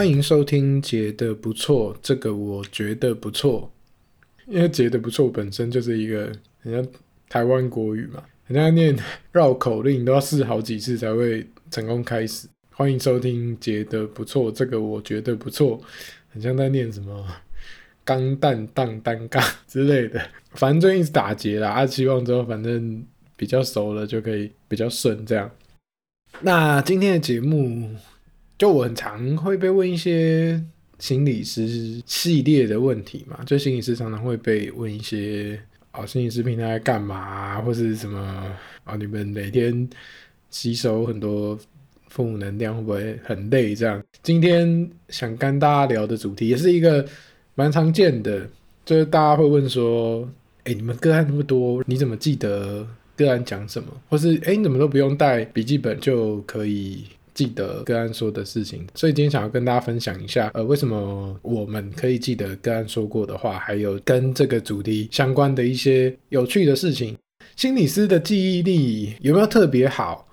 欢迎收听，杰的不错，这个我觉得不错，因为杰的不错本身就是一个很像台湾国语嘛，人家念绕口令都要试好几次才会成功开始。欢迎收听，杰的不错，这个我觉得不错，很像在念什么 钢蛋当单杠 之类的，反正最近是打结啦，啊，希望之后反正比较熟了就可以比较顺这样。那今天的节目。就我很常会被问一些心理师系列的问题嘛，就心理师常常会被问一些哦，心理师平常在干嘛，或是什么啊、哦？你们每天吸收很多负能量，会不会很累？这样，今天想跟大家聊的主题也是一个蛮常见的，就是大家会问说：哎，你们个案那么多，你怎么记得个案讲什么？或是哎，你怎么都不用带笔记本就可以？记得个案说的事情，所以今天想要跟大家分享一下，呃，为什么我们可以记得个案说过的话，还有跟这个主题相关的一些有趣的事情。心理师的记忆力有没有特别好？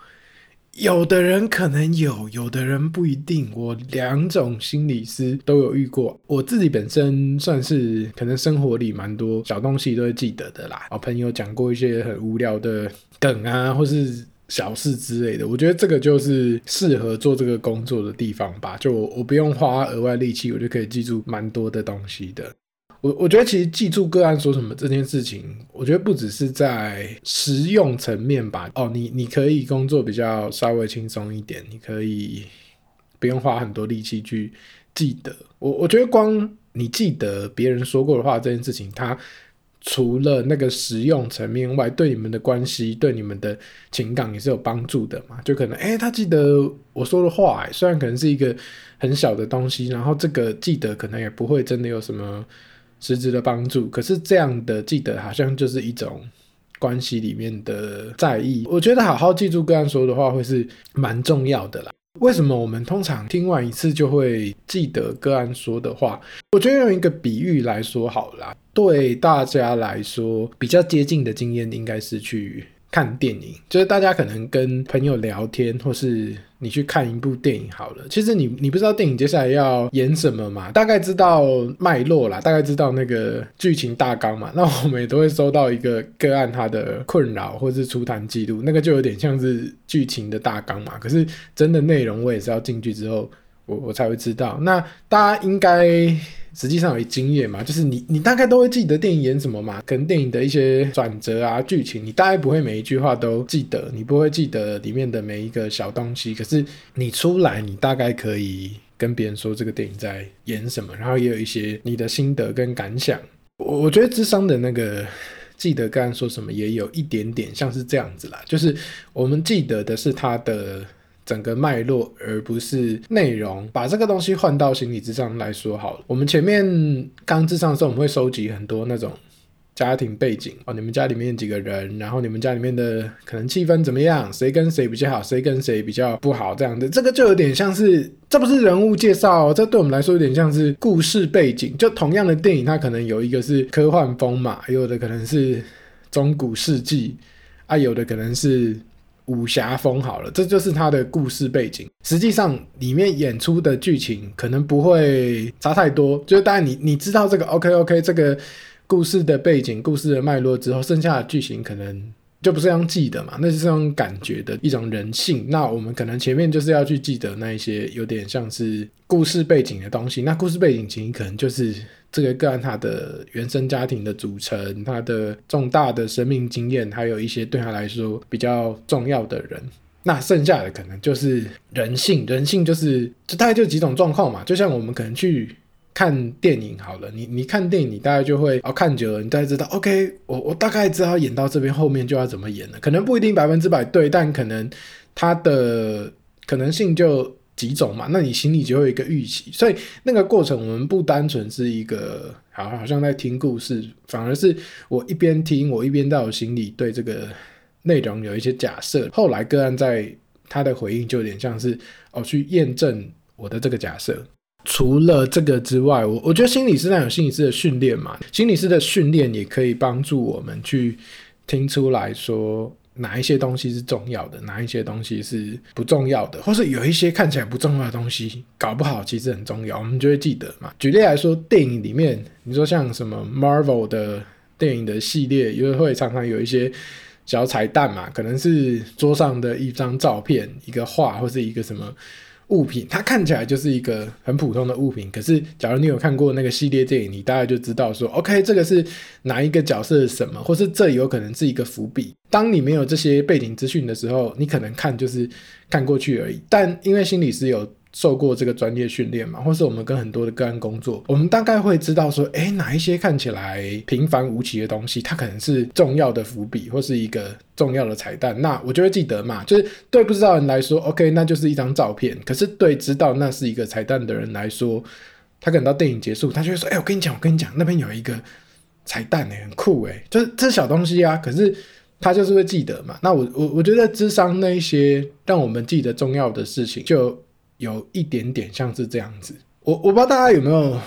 有的人可能有，有的人不一定。我两种心理师都有遇过，我自己本身算是可能生活里蛮多小东西都会记得的啦。我朋友讲过一些很无聊的梗啊，或是。小事之类的，我觉得这个就是适合做这个工作的地方吧。就我不用花额外力气，我就可以记住蛮多的东西的。我我觉得其实记住个案说什么这件事情，我觉得不只是在实用层面吧。哦，你你可以工作比较稍微轻松一点，你可以不用花很多力气去记得。我我觉得光你记得别人说过的话这件事情，它。除了那个实用层面外，对你们的关系、对你们的情感也是有帮助的嘛？就可能，诶，他记得我说的话，诶，虽然可能是一个很小的东西，然后这个记得可能也不会真的有什么实质的帮助，可是这样的记得好像就是一种关系里面的在意。我觉得好好记住个案说的话，会是蛮重要的啦。为什么我们通常听完一次就会记得个案说的话？我觉得用一个比喻来说好了啦，对大家来说比较接近的经验应该是去看电影，就是大家可能跟朋友聊天，或是你去看一部电影好了。其实你你不知道电影接下来要演什么嘛，大概知道脉络啦，大概知道那个剧情大纲嘛。那我们也都会收到一个个案他的困扰或是出摊记录，那个就有点像是剧情的大纲嘛。可是真的内容我也是要进去之后，我我才会知道。那大家应该。实际上有经验嘛，就是你你大概都会记得电影演什么嘛，可能电影的一些转折啊、剧情，你大概不会每一句话都记得，你不会记得里面的每一个小东西，可是你出来，你大概可以跟别人说这个电影在演什么，然后也有一些你的心得跟感想。我我觉得智商的那个记得刚刚说什么，也有一点点像是这样子啦，就是我们记得的是他的。整个脉络，而不是内容。把这个东西换到心理咨商来说好了。我们前面刚智商的时候，我们会收集很多那种家庭背景哦，你们家里面几个人，然后你们家里面的可能气氛怎么样，谁跟谁比较好，谁跟谁比较不好，这样的。这个就有点像是，这不是人物介绍，这对我们来说有点像是故事背景。就同样的电影，它可能有一个是科幻风嘛，有的可能是中古世纪啊，有的可能是。武侠风好了，这就是他的故事背景。实际上，里面演出的剧情可能不会差太多。就是当然你你知道这个 OK OK 这个故事的背景、故事的脉络之后，剩下的剧情可能就不是用记得嘛，那是这种感觉的一种人性。那我们可能前面就是要去记得那一些有点像是故事背景的东西。那故事背景其实可能就是。这个个案，他的原生家庭的组成，他的重大的生命经验，还有一些对他来说比较重要的人，那剩下的可能就是人性。人性就是，就大概就几种状况嘛。就像我们可能去看电影好了，你你看电影，你大概就会哦，看久了，你大概知道，OK，我我大概知道演到这边后面就要怎么演了。可能不一定百分之百对，但可能它的可能性就。几种嘛，那你心里就会有一个预期，所以那个过程我们不单纯是一个好好像在听故事，反而是我一边听，我一边在我心里对这个内容有一些假设。后来个案在他的回应就有点像是哦，去验证我的这个假设。除了这个之外，我我觉得心理师那有心理师的训练嘛，心理师的训练也可以帮助我们去听出来说。哪一些东西是重要的，哪一些东西是不重要的，或是有一些看起来不重要的东西，搞不好其实很重要，我们就会记得嘛。举例来说，电影里面，你说像什么 Marvel 的电影的系列，又会常常有一些小彩蛋嘛，可能是桌上的一张照片、一个画，或是一个什么。物品，它看起来就是一个很普通的物品，可是假如你有看过那个系列电影，你大概就知道说，OK，这个是哪一个角色什么，或是这有可能是一个伏笔。当你没有这些背景资讯的时候，你可能看就是看过去而已。但因为心理师有。受过这个专业训练嘛，或是我们跟很多的个案工作，我们大概会知道说，诶，哪一些看起来平凡无奇的东西，它可能是重要的伏笔，或是一个重要的彩蛋。那我就会记得嘛，就是对不知道人来说，OK，那就是一张照片。可是对知道那是一个彩蛋的人来说，他可能到电影结束，他就会说，诶，我跟你讲，我跟你讲，那边有一个彩蛋诶，很酷诶，就是这小东西啊。可是他就是会记得嘛。那我我我觉得智商那一些让我们记得重要的事情，就。有一点点像是这样子，我我不知道大家有没有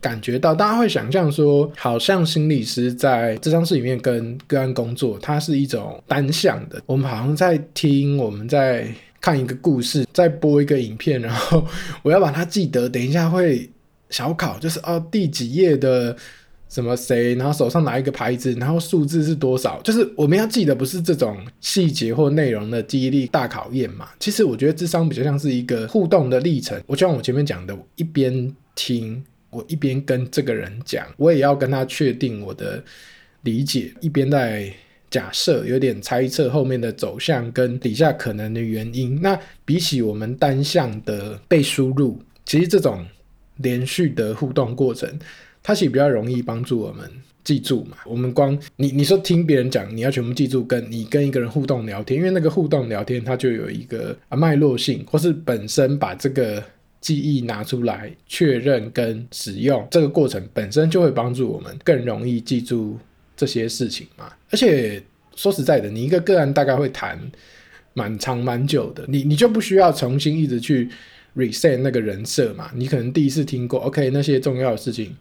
感觉到，大家会想象说，好像心理师在咨商室里面跟个案工作，它是一种单向的。我们好像在听，我们在看一个故事，在播一个影片，然后我要把它记得，等一下会小考，就是哦第几页的。什么谁，然后手上拿一个牌子，然后数字是多少？就是我们要记得，不是这种细节或内容的记忆力大考验嘛？其实我觉得智商比较像是一个互动的历程。我就像我前面讲的，我一边听，我一边跟这个人讲，我也要跟他确定我的理解，一边在假设，有点猜测后面的走向跟底下可能的原因。那比起我们单向的被输入，其实这种连续的互动过程。它其实比较容易帮助我们记住嘛。我们光你你说听别人讲，你要全部记住，跟你跟一个人互动聊天，因为那个互动聊天它就有一个啊脉络性，或是本身把这个记忆拿出来确认跟使用，这个过程本身就会帮助我们更容易记住这些事情嘛。而且说实在的，你一个个案大概会谈蛮长蛮久的，你你就不需要重新一直去 reset 那个人设嘛。你可能第一次听过，OK，那些重要的事情。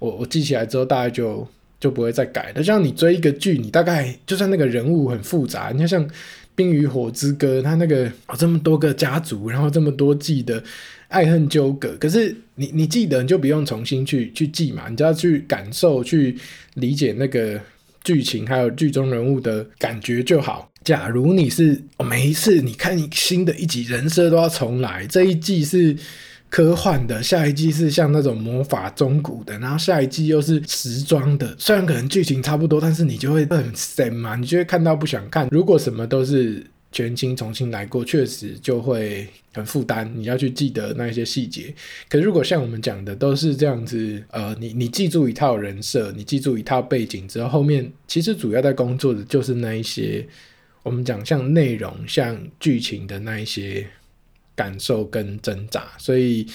我我记起来之后，大概就就不会再改了。像你追一个剧，你大概就算那个人物很复杂，你看像《冰与火之歌》，它那个哦这么多个家族，然后这么多季的爱恨纠葛，可是你你记得，你就不用重新去去记嘛，你就要去感受、去理解那个剧情，还有剧中人物的感觉就好。假如你是哦，每一次你看新的一集，人设都要重来，这一季是。科幻的，下一季是像那种魔法中古的，然后下一季又是时装的。虽然可能剧情差不多，但是你就会很神嘛，你就会看到不想看。如果什么都是全新重新来过，确实就会很负担。你要去记得那些细节。可是如果像我们讲的都是这样子，呃，你你记住一套人设，你记住一套背景之后，后面其实主要在工作的就是那一些我们讲像内容、像剧情的那一些。感受跟挣扎，所以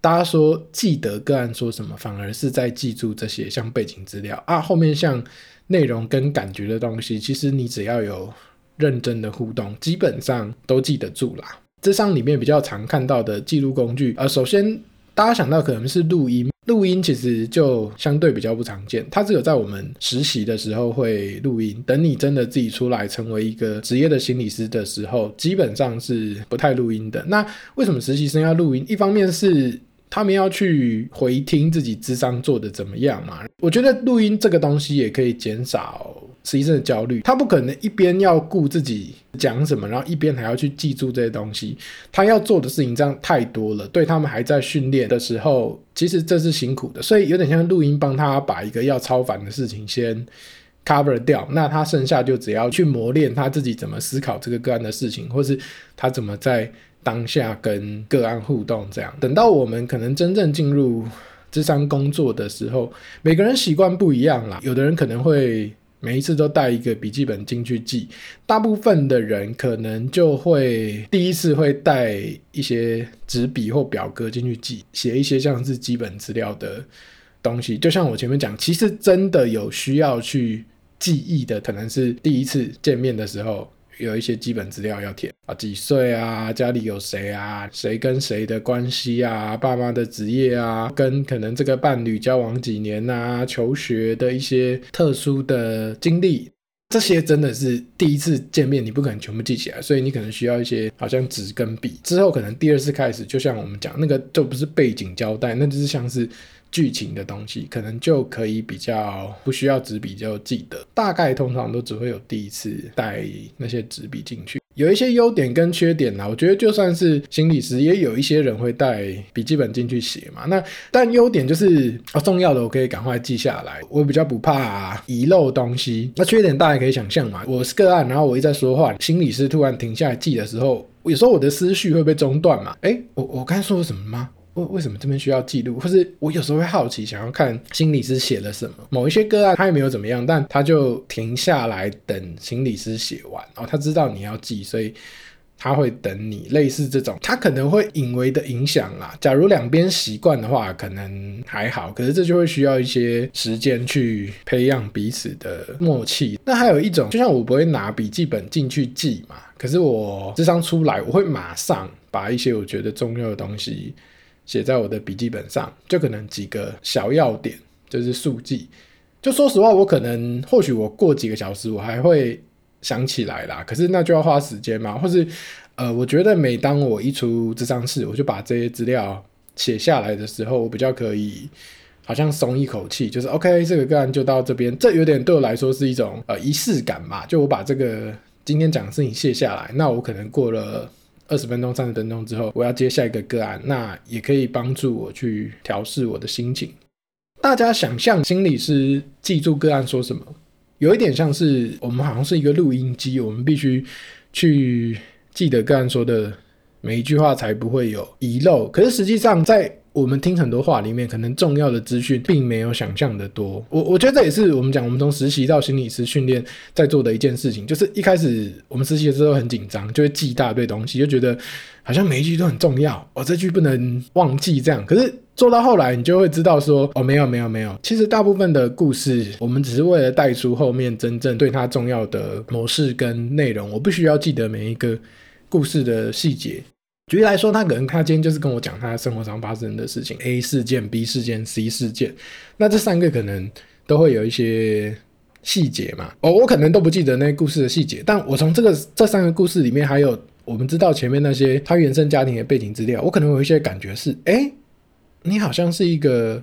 大家说记得个案说什么，反而是在记住这些像背景资料啊，后面像内容跟感觉的东西，其实你只要有认真的互动，基本上都记得住啦。这上里面比较常看到的记录工具，呃，首先大家想到可能是录音。录音其实就相对比较不常见，它只有在我们实习的时候会录音。等你真的自己出来成为一个职业的心理师的时候，基本上是不太录音的。那为什么实习生要录音？一方面是他们要去回听自己智商做的怎么样嘛。我觉得录音这个东西也可以减少实习生的焦虑。他不可能一边要顾自己讲什么，然后一边还要去记住这些东西。他要做的事情这样太多了，对他们还在训练的时候，其实这是辛苦的。所以有点像录音帮他把一个要超凡的事情先 cover 掉，那他剩下就只要去磨练他自己怎么思考这个个案的事情，或是他怎么在当下跟个案互动。这样等到我们可能真正进入咨商工作的时候，每个人习惯不一样啦。有的人可能会。每一次都带一个笔记本进去记，大部分的人可能就会第一次会带一些纸笔或表格进去记，写一些像是基本资料的东西。就像我前面讲，其实真的有需要去记忆的，可能是第一次见面的时候。有一些基本资料要填啊，几岁啊，家里有谁啊，谁跟谁的关系啊，爸妈的职业啊，跟可能这个伴侣交往几年啊，求学的一些特殊的经历，这些真的是第一次见面，你不可能全部记起来，所以你可能需要一些好像纸跟笔。之后可能第二次开始，就像我们讲那个，就不是背景交代，那就是像是剧情的东西，可能就可以比较不需要纸笔就记得。大概通常都只会有第一次带那些纸笔进去。有一些优点跟缺点啦，我觉得就算是心理师，也有一些人会带笔记本进去写嘛。那但优点就是啊，重要的我可以赶快记下来，我比较不怕遗漏东西。那缺点大家可以想象嘛，我是个案，然后我一在说话，心理师突然停下来记的时候，有时候我的思绪会被中断嘛。诶，我我刚才说什么吗？为为什么这边需要记录？或是我有时候会好奇，想要看心理师写了什么。某一些个案他也没有怎么样，但他就停下来等心理师写完。哦，他知道你要记，所以他会等你。类似这种，他可能会隐微的影响啦。假如两边习惯的话，可能还好。可是这就会需要一些时间去培养彼此的默契。那还有一种，就像我不会拿笔记本进去记嘛，可是我智商出来，我会马上把一些我觉得重要的东西。写在我的笔记本上，就可能几个小要点，就是速记。就说实话，我可能或许我过几个小时，我还会想起来啦。可是那就要花时间嘛，或是呃，我觉得每当我一出这张室，我就把这些资料写下来的时候，我比较可以好像松一口气，就是 OK，这个个案就到这边。这有点对我来说是一种呃仪式感嘛，就我把这个今天讲的事情写下来，那我可能过了。二十分钟、三十分钟之后，我要接下一个个案，那也可以帮助我去调试我的心情。大家想象心理师记住个案说什么，有一点像是我们好像是一个录音机，我们必须去记得个案说的每一句话，才不会有遗漏。可是实际上在我们听很多话里面，可能重要的资讯并没有想象的多。我我觉得这也是我们讲，我们从实习到心理师训练在做的一件事情，就是一开始我们实习的时候很紧张，就会记一大堆东西，就觉得好像每一句都很重要，哦，这句不能忘记这样。可是做到后来，你就会知道说，哦，没有没有没有，其实大部分的故事，我们只是为了带出后面真正对它重要的模式跟内容，我不需要记得每一个故事的细节。举例来说，他可能他今天就是跟我讲他生活上发生的事情，A 事件、B 事件、C 事件，那这三个可能都会有一些细节嘛。哦，我可能都不记得那故事的细节，但我从这个这三个故事里面，还有我们知道前面那些他原生家庭的背景资料，我可能有一些感觉是，哎，你好像是一个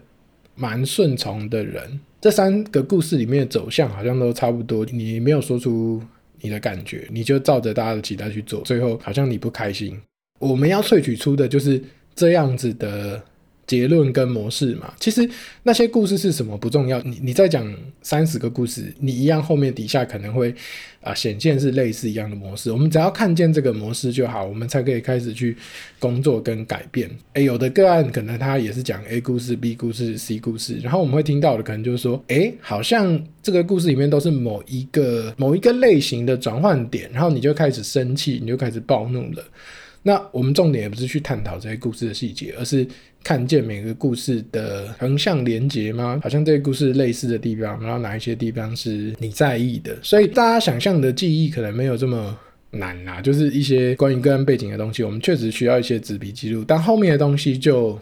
蛮顺从的人。这三个故事里面的走向好像都差不多，你没有说出你的感觉，你就照着大家的期待去做，最后好像你不开心。我们要萃取出的就是这样子的结论跟模式嘛。其实那些故事是什么不重要，你你再讲三十个故事，你一样后面底下可能会啊显现是类似一样的模式。我们只要看见这个模式就好，我们才可以开始去工作跟改变。诶，有的个案可能他也是讲 A 故事、B 故事、C 故事，然后我们会听到的可能就是说，诶，好像这个故事里面都是某一个某一个类型的转换点，然后你就开始生气，你就开始暴怒了。那我们重点也不是去探讨这些故事的细节，而是看见每个故事的横向连结吗？好像这个故事类似的地方，然后哪一些地方是你在意的？所以大家想象的记忆可能没有这么难啦，就是一些关于个人背景的东西，我们确实需要一些纸笔记录，但后面的东西就，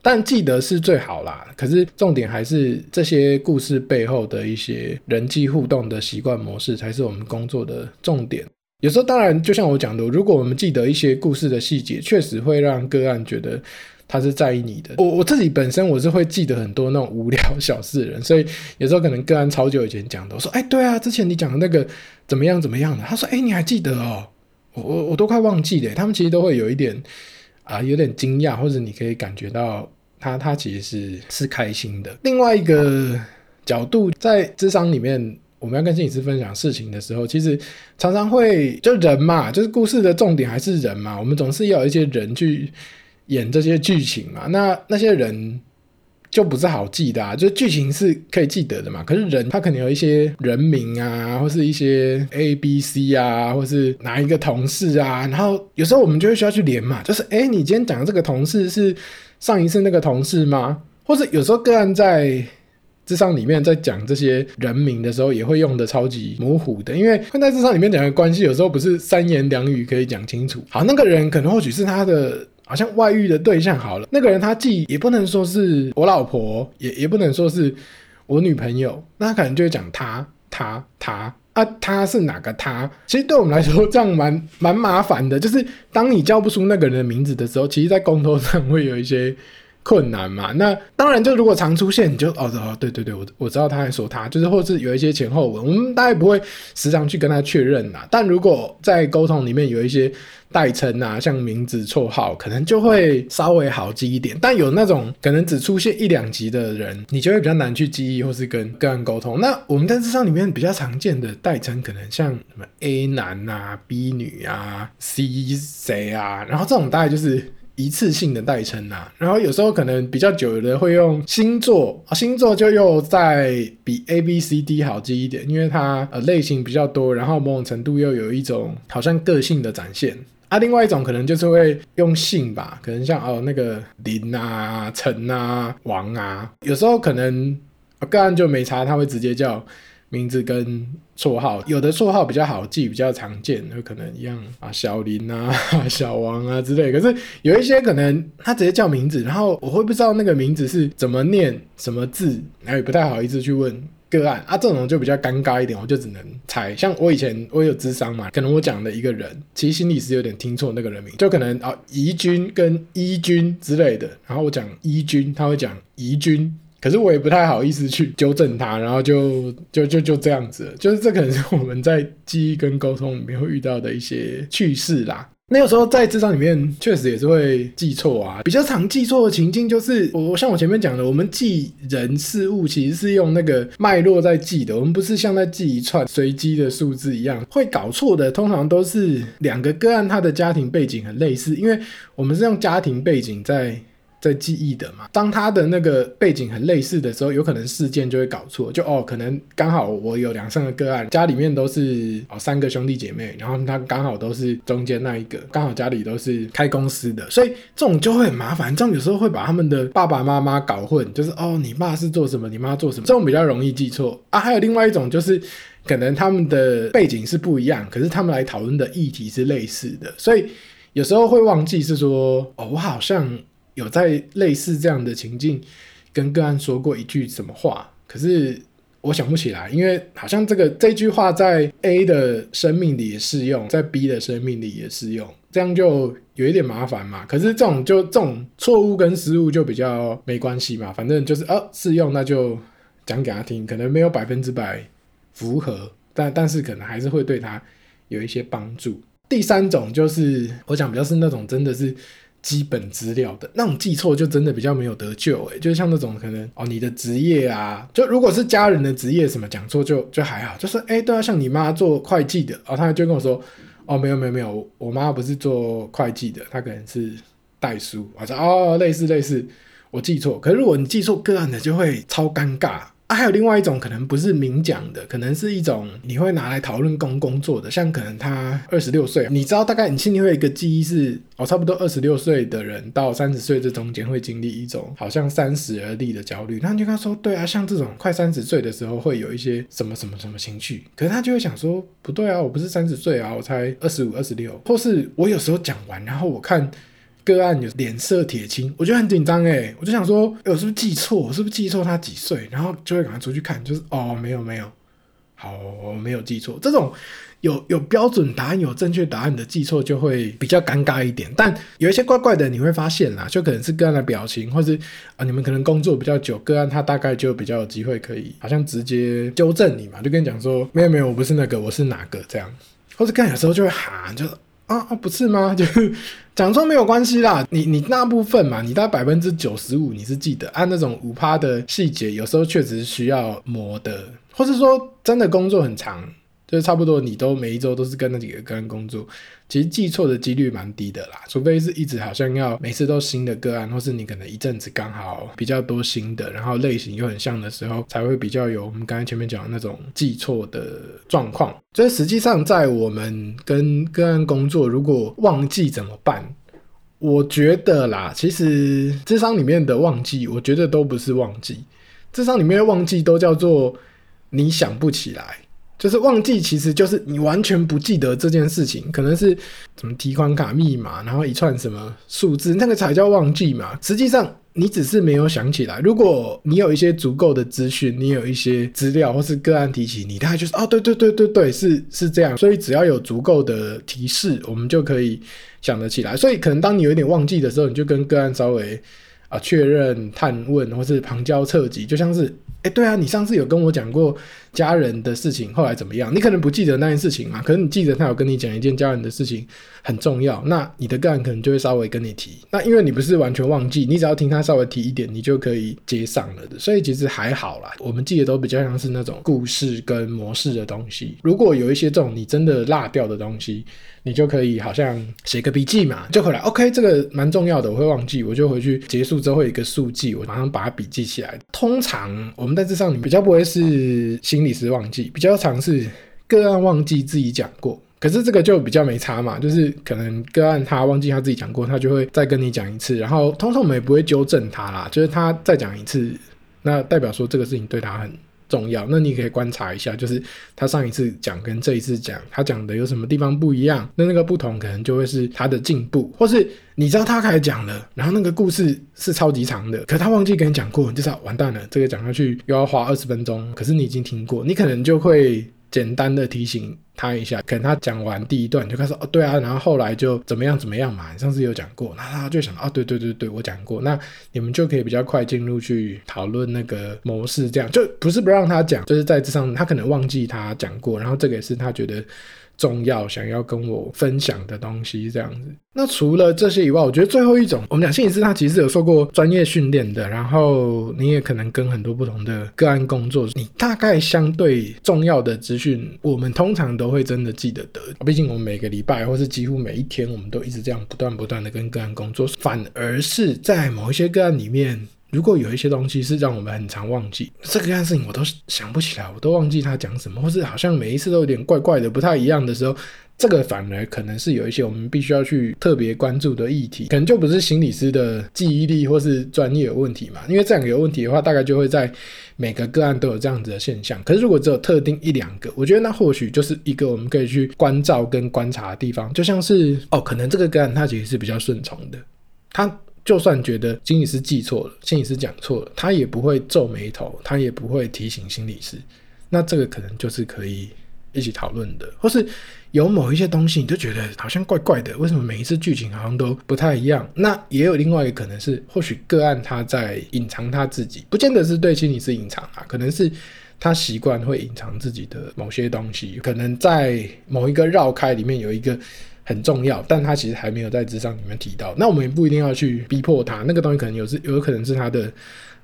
但记得是最好啦。可是重点还是这些故事背后的一些人际互动的习惯模式，才是我们工作的重点。有时候，当然，就像我讲的，如果我们记得一些故事的细节，确实会让个案觉得他是在意你的。我我自己本身我是会记得很多那种无聊小事的人，所以有时候可能个案超久以前讲的，我说：“哎，对啊，之前你讲的那个怎么样怎么样的？”他说：“哎，你还记得哦？我我我都快忘记了。”他们其实都会有一点啊，有点惊讶，或者你可以感觉到他他其实是是开心的。另外一个角度，在智商里面。我们要跟心理师分享事情的时候，其实常常会就人嘛，就是故事的重点还是人嘛。我们总是要有一些人去演这些剧情嘛。那那些人就不是好记的啊，就剧情是可以记得的嘛。可是人他可能有一些人名啊，或是一些 A、B、C 啊，或是哪一个同事啊。然后有时候我们就会需要去连嘛，就是诶，你今天讲的这个同事是上一次那个同事吗？或者有时候个案在。智商里面在讲这些人名的时候，也会用的超级模糊的，因为困在智商里面讲的关系，有时候不是三言两语可以讲清楚。好，那个人可能或许是他的好像外遇的对象。好了，那个人他既也不能说是我老婆，也也不能说是我女朋友，那他可能就会讲他、他、他。啊，他是哪个他？其实对我们来说，这样蛮蛮麻烦的。就是当你叫不出那个人的名字的时候，其实，在沟通上会有一些。困难嘛？那当然，就如果常出现，你就哦哦，对对对，我我知道他在说他，就是或是有一些前后文，我们大概不会时常去跟他确认啦。但如果在沟通里面有一些代称啊，像名字、绰号，可能就会稍微好记一点。但有那种可能只出现一两集的人，你就会比较难去记忆，或是跟个案沟通。那我们在咨商里面比较常见的代称，可能像什么 A 男啊、B 女啊、C 谁啊，然后这种大概就是。一次性的代称呐，然后有时候可能比较久的会用星座啊，星座就又再比 A B C D 好记一点，因为它呃类型比较多，然后某种程度又有一种好像个性的展现啊。另外一种可能就是会用姓吧，可能像哦那个林啊、陈啊、王啊，有时候可能个案就没差，他会直接叫。名字跟绰号，有的绰号比较好记，比较常见，有可能一样啊，小林啊、小王啊之类。可是有一些可能他直接叫名字，然后我会不知道那个名字是怎么念，什么字，然后也不太好意思去问个案啊。这种就比较尴尬一点，我就只能猜。像我以前我有智商嘛，可能我讲的一个人，其实心里是有点听错那个人名，就可能啊怡君跟伊君之类的，然后我讲伊君，他会讲怡君。可是我也不太好意思去纠正他，然后就就就就这样子，就是这可能是我们在记忆跟沟通里面会遇到的一些趣事啦。那有时候在智商里面确实也是会记错啊，比较常记错的情境就是我像我前面讲的，我们记人事物其实是用那个脉络在记的，我们不是像在记一串随机的数字一样，会搞错的通常都是两个个案，他的家庭背景很类似，因为我们是用家庭背景在。在记忆的嘛，当他的那个背景很类似的时候，有可能事件就会搞错。就哦，可能刚好我有两三个个案，家里面都是哦三个兄弟姐妹，然后他刚好都是中间那一个，刚好家里都是开公司的，所以这种就会很麻烦。这样有时候会把他们的爸爸妈妈搞混，就是哦，你爸是做什么，你妈做什么，这种比较容易记错啊。还有另外一种就是，可能他们的背景是不一样，可是他们来讨论的议题是类似的，所以有时候会忘记是说哦，我好像。有在类似这样的情境跟个案说过一句什么话，可是我想不起来，因为好像这个这句话在 A 的生命里也适用，在 B 的生命里也适用，这样就有一点麻烦嘛。可是这种就这种错误跟失误就比较没关系嘛，反正就是哦适用，那就讲给他听，可能没有百分之百符合，但但是可能还是会对他有一些帮助。第三种就是我讲比较是那种真的是。基本资料的那种记错就真的比较没有得救诶，就像那种可能哦，你的职业啊，就如果是家人的职业什么讲错就就还好，就是诶，对啊，像你妈做会计的哦，他就跟我说哦，没有没有没有，我妈不是做会计的，她可能是代书，我说哦，类似类似，我记错，可是如果你记错个案的，就会超尴尬。啊，还有另外一种可能不是明讲的，可能是一种你会拿来讨论工工作的，像可能他二十六岁，你知道大概你心里会有一个记忆是，哦，差不多二十六岁的人到三十岁这中间会经历一种好像三十而立的焦虑，那你就跟他说，对啊，像这种快三十岁的时候会有一些什么什么什么情绪，可是他就会想说，不对啊，我不是三十岁啊，我才二十五、二十六，或是我有时候讲完，然后我看。个案有脸色铁青，我觉得很紧张诶，我就想说，我是不是记错？我是不是记错他几岁？然后就会赶快出去看，就是哦，没有没有，好，我没有记错。这种有有标准答案、有正确答案的记错，就会比较尴尬一点。但有一些怪怪的，你会发现啦，就可能是个案的表情，或是啊、你们可能工作比较久，个案他大概就比较有机会可以，好像直接纠正你嘛，就跟你讲说，没有没有，我不是那个，我是哪个这样，或者干有时候就会喊，就 啊啊，不是吗？就是。讲错没有关系啦，你你那部分嘛，你大百分之九十五你是记得，按那种五趴的细节，有时候确实需要磨的，或是说真的工作很长。就是差不多，你都每一周都是跟那几个个案工作，其实记错的几率蛮低的啦。除非是一直好像要每次都新的个案，或是你可能一阵子刚好比较多新的，然后类型又很像的时候，才会比较有我们刚才前面讲的那种记错的状况。所以实际上，在我们跟个案工作，如果忘记怎么办？我觉得啦，其实智商里面的忘记，我觉得都不是忘记，智商里面的忘记都叫做你想不起来。就是忘记，其实就是你完全不记得这件事情，可能是什么提款卡密码，然后一串什么数字，那个才叫忘记嘛。实际上，你只是没有想起来。如果你有一些足够的资讯，你有一些资料或是个案提起你，大概就是哦，对对对对对，是是这样。所以只要有足够的提示，我们就可以想得起来。所以可能当你有一点忘记的时候，你就跟个案稍微啊确认、探问，或是旁敲侧击，就像是。哎，对啊，你上次有跟我讲过家人的事情，后来怎么样？你可能不记得那件事情嘛，可是你记得他有跟你讲一件家人的事情很重要，那你的个案可能就会稍微跟你提。那因为你不是完全忘记，你只要听他稍微提一点，你就可以接上了的。所以其实还好啦，我们记得都比较像是那种故事跟模式的东西。如果有一些这种你真的落掉的东西，你就可以好像写个笔记嘛，就回来。OK，这个蛮重要的，我会忘记，我就回去结束之后一个速记，我马上把它笔记起来。通常我们在这上面比较不会是心理师忘记，比较常是个案忘记自己讲过。可是这个就比较没差嘛，就是可能个案他忘记他自己讲过，他就会再跟你讲一次。然后通常我们也不会纠正他啦，就是他再讲一次，那代表说这个事情对他很重要，那你可以观察一下，就是他上一次讲跟这一次讲，他讲的有什么地方不一样？那那个不同可能就会是他的进步，或是你知道他开始讲了，然后那个故事是超级长的，可他忘记跟你讲过，你就知道完蛋了，这个讲下去又要花二十分钟，可是你已经听过，你可能就会。简单的提醒他一下，可能他讲完第一段就开始哦，对啊，然后后来就怎么样怎么样嘛，上次有讲过，那他就想啊，对对对对，我讲过，那你们就可以比较快进入去讨论那个模式，这样就不是不让他讲，就是在这上他可能忘记他讲过，然后这个也是他觉得。重要想要跟我分享的东西，这样子。那除了这些以外，我觉得最后一种，我们讲心理师，他其实有受过专业训练的，然后你也可能跟很多不同的个案工作，你大概相对重要的资讯，我们通常都会真的记得得。毕竟我们每个礼拜或是几乎每一天，我们都一直这样不断不断的跟个案工作，反而是在某一些个案里面。如果有一些东西是让我们很常忘记，这个样事情我都想不起来，我都忘记他讲什么，或是好像每一次都有点怪怪的，不太一样的时候，这个反而可能是有一些我们必须要去特别关注的议题，可能就不是心理师的记忆力或是专业有问题嘛。因为这两个有问题的话，大概就会在每个个案都有这样子的现象。可是如果只有特定一两个，我觉得那或许就是一个我们可以去关照跟观察的地方，就像是哦，可能这个个案它其实是比较顺从的，他。就算觉得心理师记错了，心理师讲错了，他也不会皱眉头，他也不会提醒心理师。那这个可能就是可以一起讨论的，或是有某一些东西，你就觉得好像怪怪的，为什么每一次剧情好像都不太一样？那也有另外一个可能是，或许个案他在隐藏他自己，不见得是对心理师隐藏啊，可能是他习惯会隐藏自己的某些东西，可能在某一个绕开里面有一个。很重要，但他其实还没有在咨商里面提到。那我们也不一定要去逼迫他，那个东西可能有是有可能是他的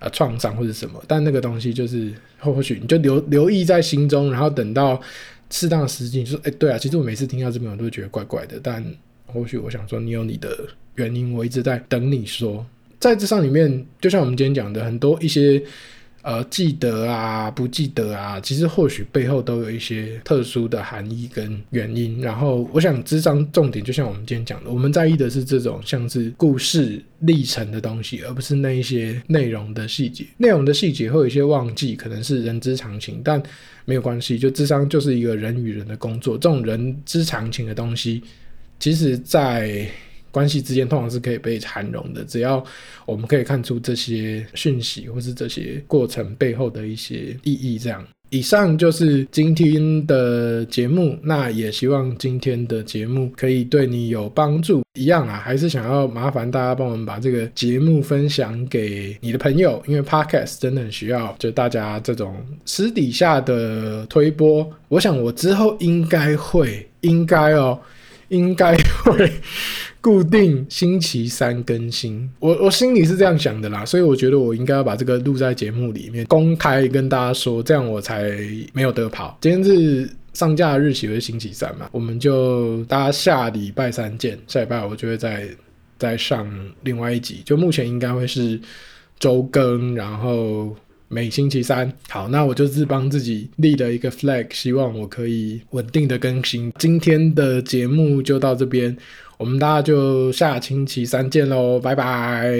呃创伤或者什么，但那个东西就是或许你就留留意在心中，然后等到适当的时机，你说哎、对啊，其实我每次听到这边我都觉得怪怪的，但或许我想说你有你的原因，我一直在等你说，在咨商里面，就像我们今天讲的很多一些。呃，记得啊，不记得啊，其实或许背后都有一些特殊的含义跟原因。然后，我想咨商重点就像我们今天讲的，我们在意的是这种像是故事历程的东西，而不是那一些内容的细节。内容的细节会有一些忘记，可能是人之常情，但没有关系。就智商就是一个人与人的工作，这种人之常情的东西，其实在。关系之间通常是可以被涵容的，只要我们可以看出这些讯息或是这些过程背后的一些意义。这样，以上就是今天的节目。那也希望今天的节目可以对你有帮助。一样啊，还是想要麻烦大家帮我们把这个节目分享给你的朋友，因为 Podcast 真的很需要就大家这种私底下的推播。我想我之后应该会，应该哦，应该会。固定星期三更新，我我心里是这样想的啦，所以我觉得我应该要把这个录在节目里面，公开跟大家说，这样我才没有得跑。今天是上架日期为星期三嘛，我们就大家下礼拜三见，下礼拜我就会再再上另外一集，就目前应该会是周更，然后每星期三。好，那我就是帮自己立了一个 flag，希望我可以稳定的更新。今天的节目就到这边。我们大家就下星期三见喽，拜拜。